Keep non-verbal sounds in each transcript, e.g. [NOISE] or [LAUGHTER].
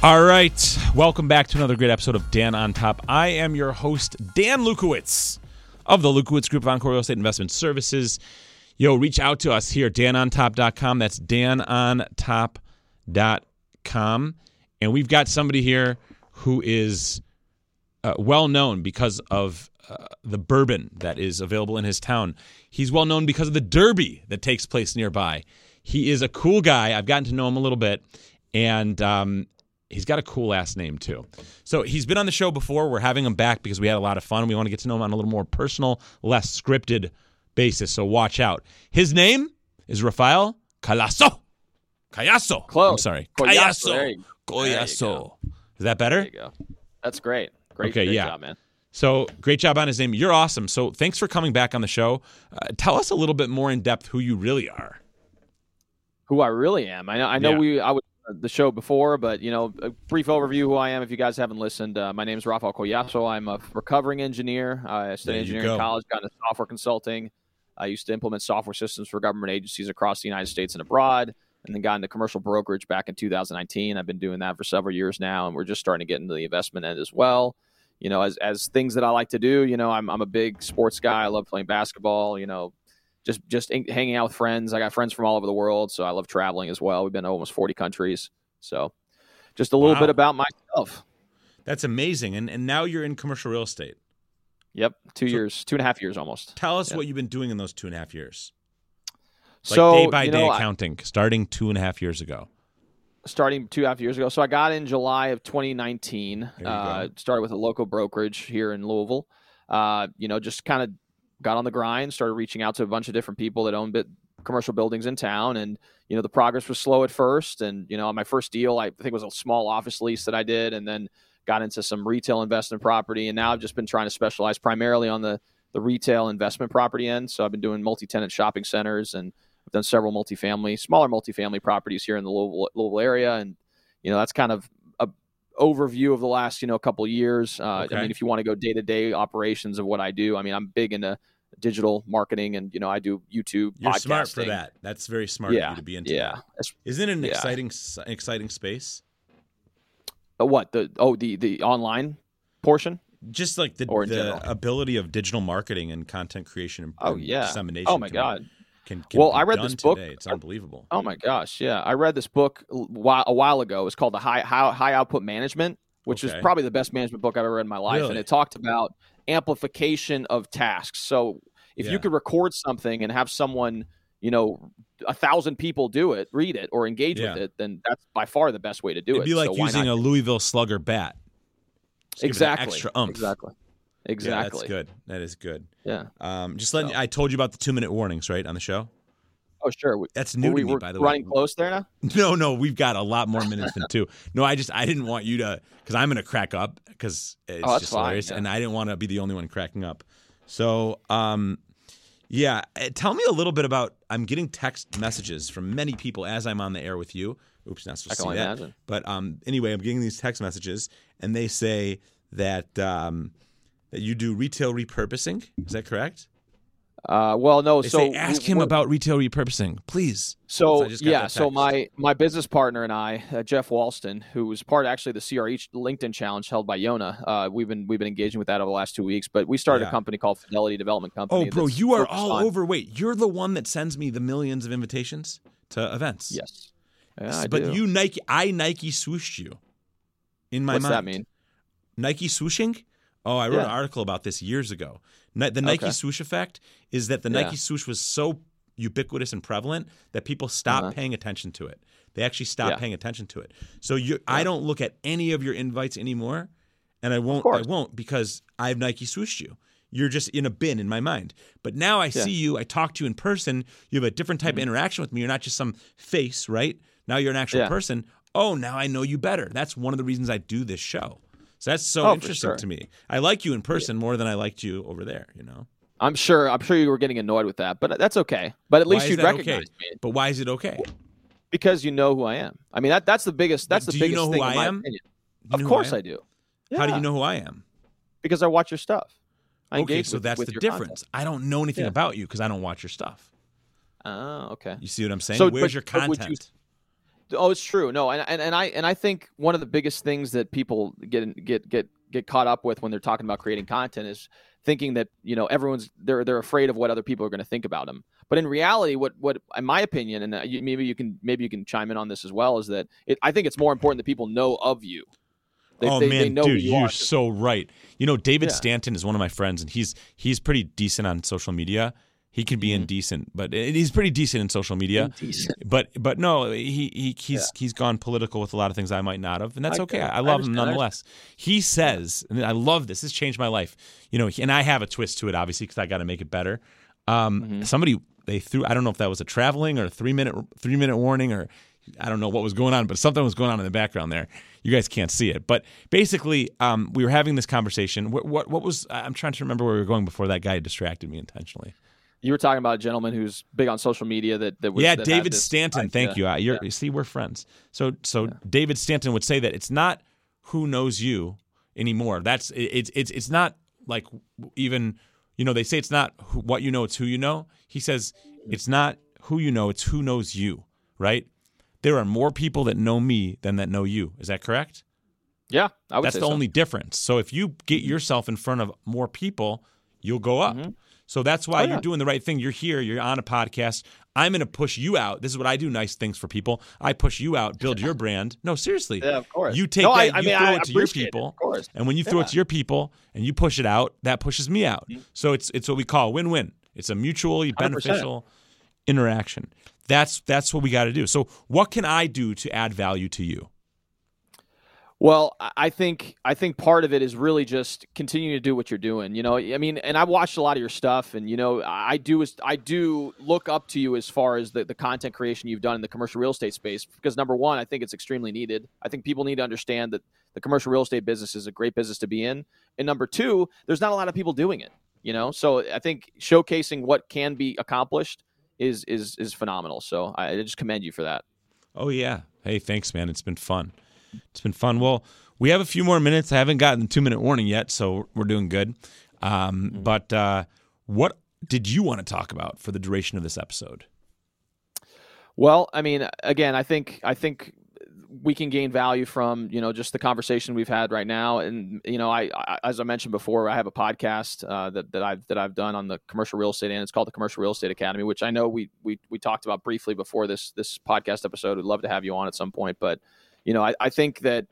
All right. Welcome back to another great episode of Dan on Top. I am your host, Dan Lukowitz of the Lukowitz Group of Encore Real Estate Investment Services. Yo, reach out to us here, danontop.com. That's danontop.com. And we've got somebody here who is uh, well known because of uh, the bourbon that is available in his town. He's well known because of the derby that takes place nearby. He is a cool guy. I've gotten to know him a little bit. And um, he's got a cool ass name too. So he's been on the show before. We're having him back because we had a lot of fun. We want to get to know him on a little more personal, less scripted basis. So watch out. His name is Rafael Calasso. Callaso. Close. I'm sorry. Callaso. you- there you Collaso. Is that better? There you go. That's great. Great, Okay, great yeah. job, man. So great job on his name. You're awesome. So thanks for coming back on the show. Uh, tell us a little bit more in depth who you really are. Who I really am. I know. I know Yeah. we. I was the show before, but you know, a brief overview who I am. If you guys haven't listened, uh, my name is Rafael Collazo. I'm a recovering engineer. I studied engineering in college, got into software consulting. I used to implement software systems for government agencies across the United States and abroad, and then got into commercial brokerage back in 2019. I've been doing that for several years now, and we're just starting to get into the investment end as well. You know, as as things that I like to do. You know, I'm I'm a big sports guy. I love playing basketball. You know, just just in- hanging out with friends. I got friends from all over the world, so I love traveling as well. We've been to almost 40 countries. So, just a little Wow. bit about myself. That's amazing. And and now you're in commercial real estate. Yep, two So- years, two and a half years almost. Tell us Yeah. what you've been doing in those two and a half years. Like so day by day know, I- accounting, starting two and a half years ago. starting two and a half years ago. So I got in July of 2019. Uh, started with a local brokerage here in Louisville. Uh, you know, just kind of got on the grind, started reaching out to a bunch of different people that own bit commercial buildings in town, and you know the progress was slow at first. And you know, my first deal, I think was a small office lease that I did, and then got into some retail investment property, and now I've just been trying to specialize primarily on the the retail investment property end. So I've been doing multi-tenant shopping centers and I've done several multifamily, smaller multifamily properties here in the Louisville, Louisville area, and you know that's kind of overview of the last you know couple of years. Uh, Okay. I mean, if you want to go day to day operations of what I do, I mean, I'm big into digital marketing, and you know I do YouTube. You're podcasting. smart for that. That's very smart of Yeah, you to be into. Yeah. That's- Isn't it an Yeah. exciting exciting space? uh, what the oh the the online portion? Just like the, the general. ability of digital marketing and content creation and, Oh yeah. dissemination. Oh my god. Can, can Well, I read this book- today. It's unbelievable. Oh my gosh, yeah. I read this book a while, ago. It's called the High High, High Output Management, which Okay. is probably the best management book I've ever read in my life. Really? And it talked about amplification of tasks. So if Yeah. you could record something and have someone, you know, a thousand people do it, read it, or engage Yeah. with it, then that's by far the best way to do It'd it. be like So using a Louisville Slugger bat. Just give it that exactly extra umph. Exactly. Yeah, Exactly. that's good. That is good. Yeah. Um, just letting. So- I told you about the two minute warnings, right, on the show. Oh sure. That's new we to me, were by the running way. Running close there now. [LAUGHS] No, no, we've got a lot more minutes than two. No, I just I didn't want you to because I'm gonna crack up because it's Oh, just fine, hilarious, yeah. and I didn't want to be the only one cracking up. So, um, yeah, uh, tell me a little bit about. I'm getting text messages from many people as I'm on the air with you. Oops, not supposed to see that. imagine. But um, anyway, I'm getting these text messages, and they say that um, that you do retail repurposing. Is that correct? Uh, well, no. They so say ask him about retail repurposing, please. So I just got yeah, so my my business partner and I, uh, Jeff Walston, who was part actually the CRH LinkedIn challenge held by Yona, uh, we've been we've been engaging with that over the last two weeks. But we started Yeah. a company called Fidelity Development Company. Oh, bro, you are all on- over. Wait, you're the one that sends me the millions of invitations to events. Yes, yeah, I but do. you Nike, I Nike swooshed you. In my What's mind, that mean? Nike swooshing. Oh, I wrote Yeah. an article about this years ago. The Nike Okay. swoosh effect is that the Yeah. Nike swoosh was so ubiquitous and prevalent that people stopped Uh-huh. paying attention to it. They actually stopped Yeah. paying attention to it. So you, I don't look at any of your invites anymore, and I won't. I won't because I've Nike swooshed you. You're just in a bin in my mind. But now I. Mm-hmm. see you. I talk to you in person. You have a different type of interaction with me. You're not just some face, right? Now you're an actual person. Oh, now I know you better. That's one of the reasons I do this show. So that's so Oh, interesting sure. to me. I like you in person more than I liked you over there. You know. I'm sure. I'm sure you were getting annoyed with that, but that's okay. But at Why least you'd recognize okay? me But why is it okay? because you know who I am. I mean, that that's the biggest. That's But the do you know who thing. I in my am? Of course I, I, do. How do you know who I am? Because I watch your stuff. I Okay, so with- that's with the difference. content. I don't know anything Yeah. about you because I don't watch your stuff. Oh, okay. You see what I'm saying? So, Where's but- your but would you- content? Oh, it's true. No, and, and and I and I think one of the biggest things that people get get get get caught up with when they're talking about creating content is thinking that you know everyone's they're they're afraid of what other people are going to think about them. But in reality, what what in my opinion, and uh, maybe you can maybe you can chime in on this as well, is that it, I think it's more important that people know of you. They, oh they, man, they dude, you are so right. You know, David yeah. Stanton is one of my friends, and he's he's pretty decent on social media. He can be mm-hmm. indecent, but he's pretty decent in social media. Indecent. But but no, he, he he's yeah. he's gone political with a lot of things I might not have, and that's I, okay. I, I love I him nonetheless. He says, and I love this. This changed my life. You know, and I have a twist to it, obviously, because I got to make it better. Um, mm-hmm. Somebody they threw. I don't know if that was a traveling or a three minute three minute warning or I don't know what was going on, but something was going on in the background there. You guys can't see it, but basically, um, we were having this conversation. What, what, what was? I'm trying to remember where we were going before that guy distracted me intentionally. You were talking about a gentleman who's big on social media. That that was, yeah, that David Stanton. Idea. Thank you. Uh, you're, yeah. See, we're friends. So so yeah. David Stanton would say that it's not who knows you anymore. That's it's it's it's not like even you know they say it's not who, what you know, it's who you know. He says it's not who you know, it's who knows you. Right? There are more people that know me than that know you. Is that correct? Yeah, I would. That's the so. only difference. So if you get yourself in front of more people, you'll go up. Mm-hmm. So that's why oh, yeah. you're doing the right thing. You're here, you're on a podcast. I'm going to push you out. This is what I do nice things for people. I push you out, build your [LAUGHS] brand. No, seriously. Yeah, of course. You take no, that, I, you I mean, throw I it to your people. It, of course. And when you throw yeah. it to your people and you push it out, that pushes me out. Mm-hmm. So it's it's what we call win-win. It's a mutually beneficial 100%. interaction. That's that's what we got to do. So what can I do to add value to you? Well, I think I think part of it is really just continuing to do what you're doing. You know, I mean, and I've watched a lot of your stuff, and you know, I do I do look up to you as far as the, the content creation you've done in the commercial real estate space. Because number one, I think it's extremely needed. I think people need to understand that the commercial real estate business is a great business to be in. And number two, there's not a lot of people doing it. You know, so I think showcasing what can be accomplished is is is phenomenal. So I just commend you for that. Oh yeah. Hey, thanks, man. It's been fun. It's been fun. Well, we have a few more minutes. I haven't gotten the two minute warning yet, so we're doing good. Um, mm-hmm. But uh, what did you want to talk about for the duration of this episode? Well, I mean, again, I think I think we can gain value from you know just the conversation we've had right now and you know I, I as i mentioned before i have a podcast uh, that, that i've that i've done on the commercial real estate and it's called the commercial real estate academy which i know we we, we talked about briefly before this this podcast episode we'd love to have you on at some point but you know, I, I think that,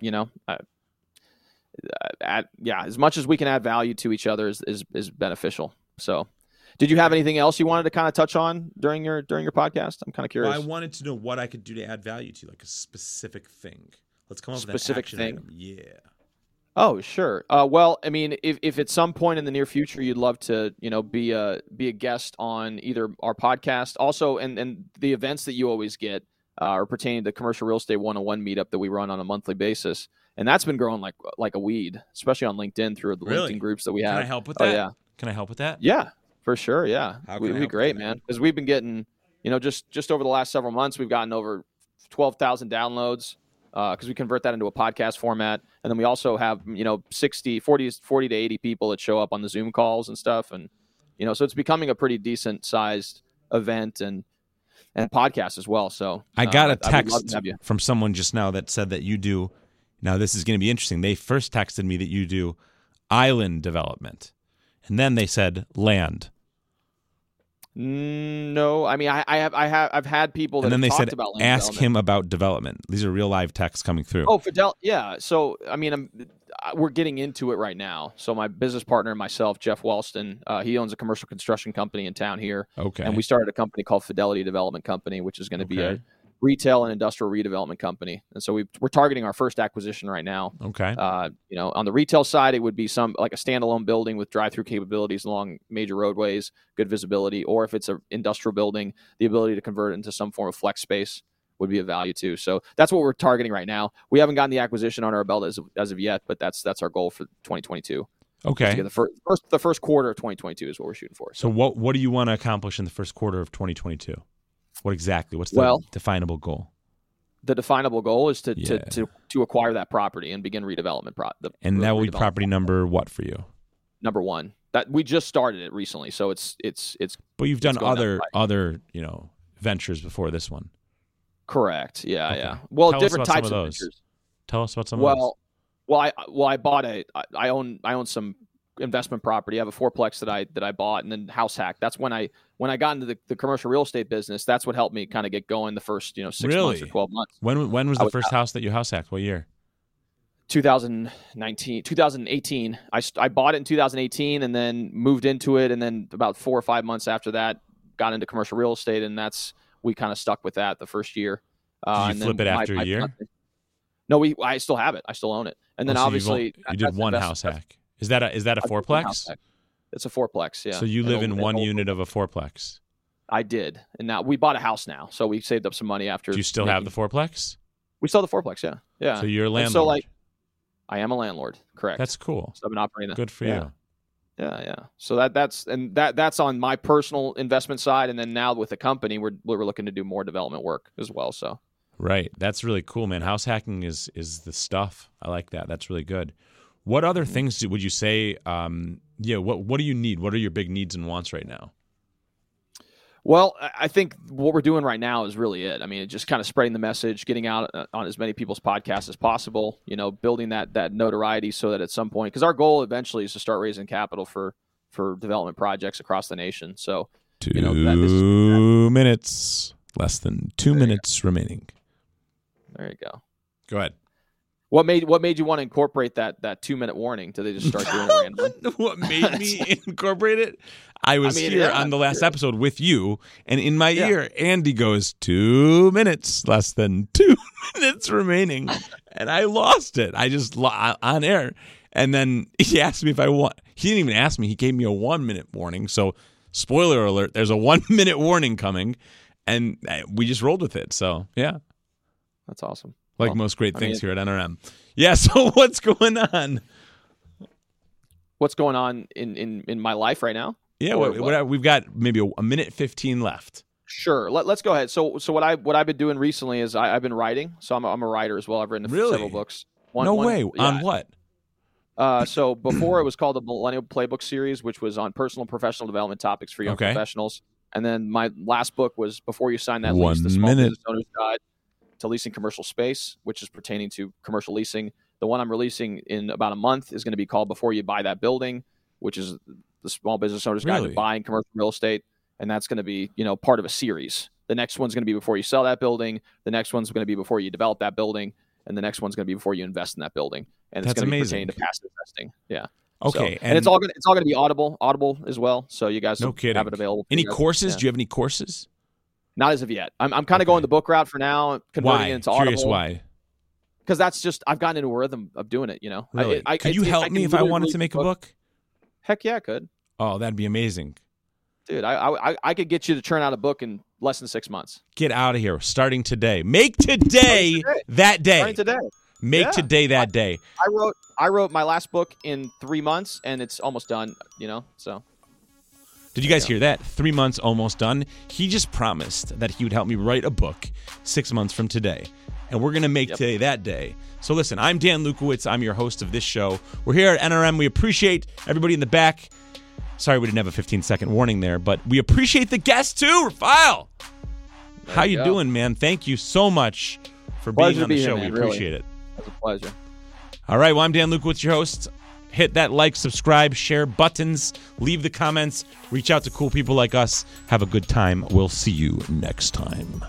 you know, uh, at, yeah, as much as we can add value to each other is, is, is beneficial. So, did you have anything else you wanted to kind of touch on during your during your podcast? I'm kind of curious. Well, I wanted to know what I could do to add value to, like a specific thing. Let's come up specific with an thing. Item. Yeah. Oh, sure. Uh, well, I mean, if, if at some point in the near future you'd love to, you know, be a be a guest on either our podcast, also, and and the events that you always get, uh, or pertaining to commercial real estate 101 meetup that we run on a monthly basis. And that's been growing like like a weed, especially on LinkedIn through the really? LinkedIn groups that we have. Can I help with oh, that? Oh, yeah. Can I help with that? Yeah, for sure. Yeah. It would be great, man. Because we've been getting, you know, just just over the last several months, we've gotten over 12,000 downloads because uh, we convert that into a podcast format. And then we also have, you know, 60, 40, 40 to 80 people that show up on the Zoom calls and stuff. And, you know, so it's becoming a pretty decent sized event. And, and podcast as well. So I got uh, a text from someone just now that said that you do. Now this is going to be interesting. They first texted me that you do island development, and then they said land. No, I mean I, I have I have I've had people that and then they said ask him about development. These are real live texts coming through. Oh, Fidel, yeah. So I mean, I'm, we're getting into it right now. So my business partner and myself, Jeff Wellston, uh, he owns a commercial construction company in town here. Okay, and we started a company called Fidelity Development Company, which is going to okay. be a retail and industrial redevelopment company. And so we are targeting our first acquisition right now. Okay. Uh, you know, on the retail side, it would be some like a standalone building with drive-through capabilities along major roadways, good visibility, or if it's an industrial building, the ability to convert it into some form of flex space would be a value too. So that's what we're targeting right now. We haven't gotten the acquisition on our belt as of, as of yet, but that's that's our goal for 2022. Okay. The first, first the first quarter of 2022 is what we're shooting for. So. so what what do you want to accomplish in the first quarter of 2022? What exactly? What's the well, definable goal? The definable goal is to, yeah. to, to, to, acquire that property and begin redevelopment. Pro, the, and that will be property number what for you? Number one. That we just started it recently, so it's it's it's. But you've done other other you know ventures before this one. Correct. Yeah, Okay. yeah. Well, Tell different types of of those. ventures. Tell us about some of those. Well, well, I well I bought a I own I own some investment property. I have a fourplex that I that I bought, and then house hack. That's when I when I got into the, the commercial real estate business. That's what helped me kind of get going the first you know six months or twelve months. When when was the was first house that you house hacked? What year? 2019 2018 I, I bought it in 2018 and then moved into it and then about four or five months after that got into commercial real estate and that's we kind of stuck with that the first year uh, you and then flip it my- after a year? fiance- no we i still have it i still own it and then Oh, so obviously you did one house hack. Is that a is that a I did one house fourplex? it's a fourplex yeah So you live in one unit of a fourplex. i did and now we bought a house now so we saved up some money after Do you still have the fourplex? we still have the fourplex yeah yeah So you're a And landlord. so like i am a landlord correct That's cool. so i've been operating that Good for yeah. you. Yeah, yeah. So that that's and that that's on my personal investment side, and then now with the company, we're we're looking to do more development work as well. So Right. That's really cool, man. House hacking is is the stuff. I like that. That's really good. What other Mm-hmm. things do, would you say? Um, yeah. What What do you need? What are your big needs and wants right now? Well, I think what we're doing right now is really it. I mean, just kind of spreading the message, getting out uh, on as many people's podcasts as possible. You know, building that that notoriety so that at some point, because our goal eventually is to start raising capital for for development projects across the nation. So Two You know, that- minutes. Less than two There you go. minutes remaining. there you go. Go ahead. What made what made you want to incorporate that that two minute warning? Did they just start doing it [LAUGHS] randomly? [LAUGHS] what made [LAUGHS] me incorporate it? I was mean, here yeah, on the last episode with you, and in my Yeah. ear, Andy goes, Two minutes, less than two minutes remaining. and I lost it. I just on air. And then he asked me if I want, he didn't even ask me. He gave me a one minute warning. So, spoiler alert, there's a one minute warning coming. And uh, we just rolled with it. So, yeah, That's awesome. Like Well, most great I things mean- here at NRM. Yeah. [LAUGHS] So, what's going on? What's going on in in in my life right now? Yeah, what, what? we've got maybe a, a minute 15 left. Sure. Let, let's go ahead. So, so what I what I've been doing recently is I, I've been writing. So I'm a, I'm a writer as well. I've written Really? several books. One- no one- way. yeah. On what? Uh, so [CLEARS THROAT] before it was called the Millennial Playbook series, which was on personal and professional development topics for young Okay. professionals. And then my last book was before you sign that One lease, the Small minute. Business Owner's Guide to Leasing Commercial Space, which is pertaining to commercial leasing. The one I'm releasing in about a month is going to be called Before You Buy That Building, which is the Small Business Owner's Guide to Buying Commercial Real Estate. And that's going to be, you know, part of a series. The next one's going to be before you sell that building. The next one's going to be before you develop that building. And the next one's going to be before you invest in that building. And it's going to be pertaining to passive investing. Yeah. Okay. So- and, it's all gonna it's all gonna be audible, audible as well. So you guys No kidding. have it available. any courses? Yeah. Do you have any courses? Not as of yet. I'm I'm kind of Okay. going the book route for now, converting Why? it into Curious audible. why? Because that's just I've gotten into a rhythm of doing it. You know. I- Really? I, Could I- you I help me if I wanted to make a the book? Heck yeah, I could, Oh, that'd be amazing. dude. I, I I- I could get you to turn out a book in less than six months. Get out of here. Starting today. Make today today. that day. Starting today. Make Yeah. today that day. I wrote I wrote my last book in three months, and it's almost done. You know. So Did you guys hear that? Three months almost done. He just promised that he would help me write a book six months from today. And we're going to make Yep. today that day. So listen, I'm Dan Lukowitz. I'm your host of this show. We're here at NRM. We appreciate everybody in the back. Sorry we didn't have a 15 second warning there, but we appreciate the guests too, Rafael. How you you go. doing, man? Thank you so much for Pleasure being on the be here, show. man, we really. appreciate it. it's a pleasure. All right, well, I'm Dan Lukowitz, your host. Hit that like, subscribe, share buttons, leave the comments, reach out to cool people like us. Have a good time. We'll see you next time.